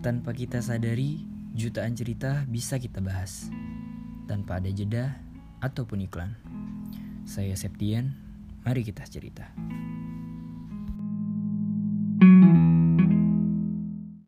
Tanpa kita sadari, jutaan cerita bisa kita bahas. Tanpa ada jeda ataupun iklan. Saya Septian, mari kita cerita.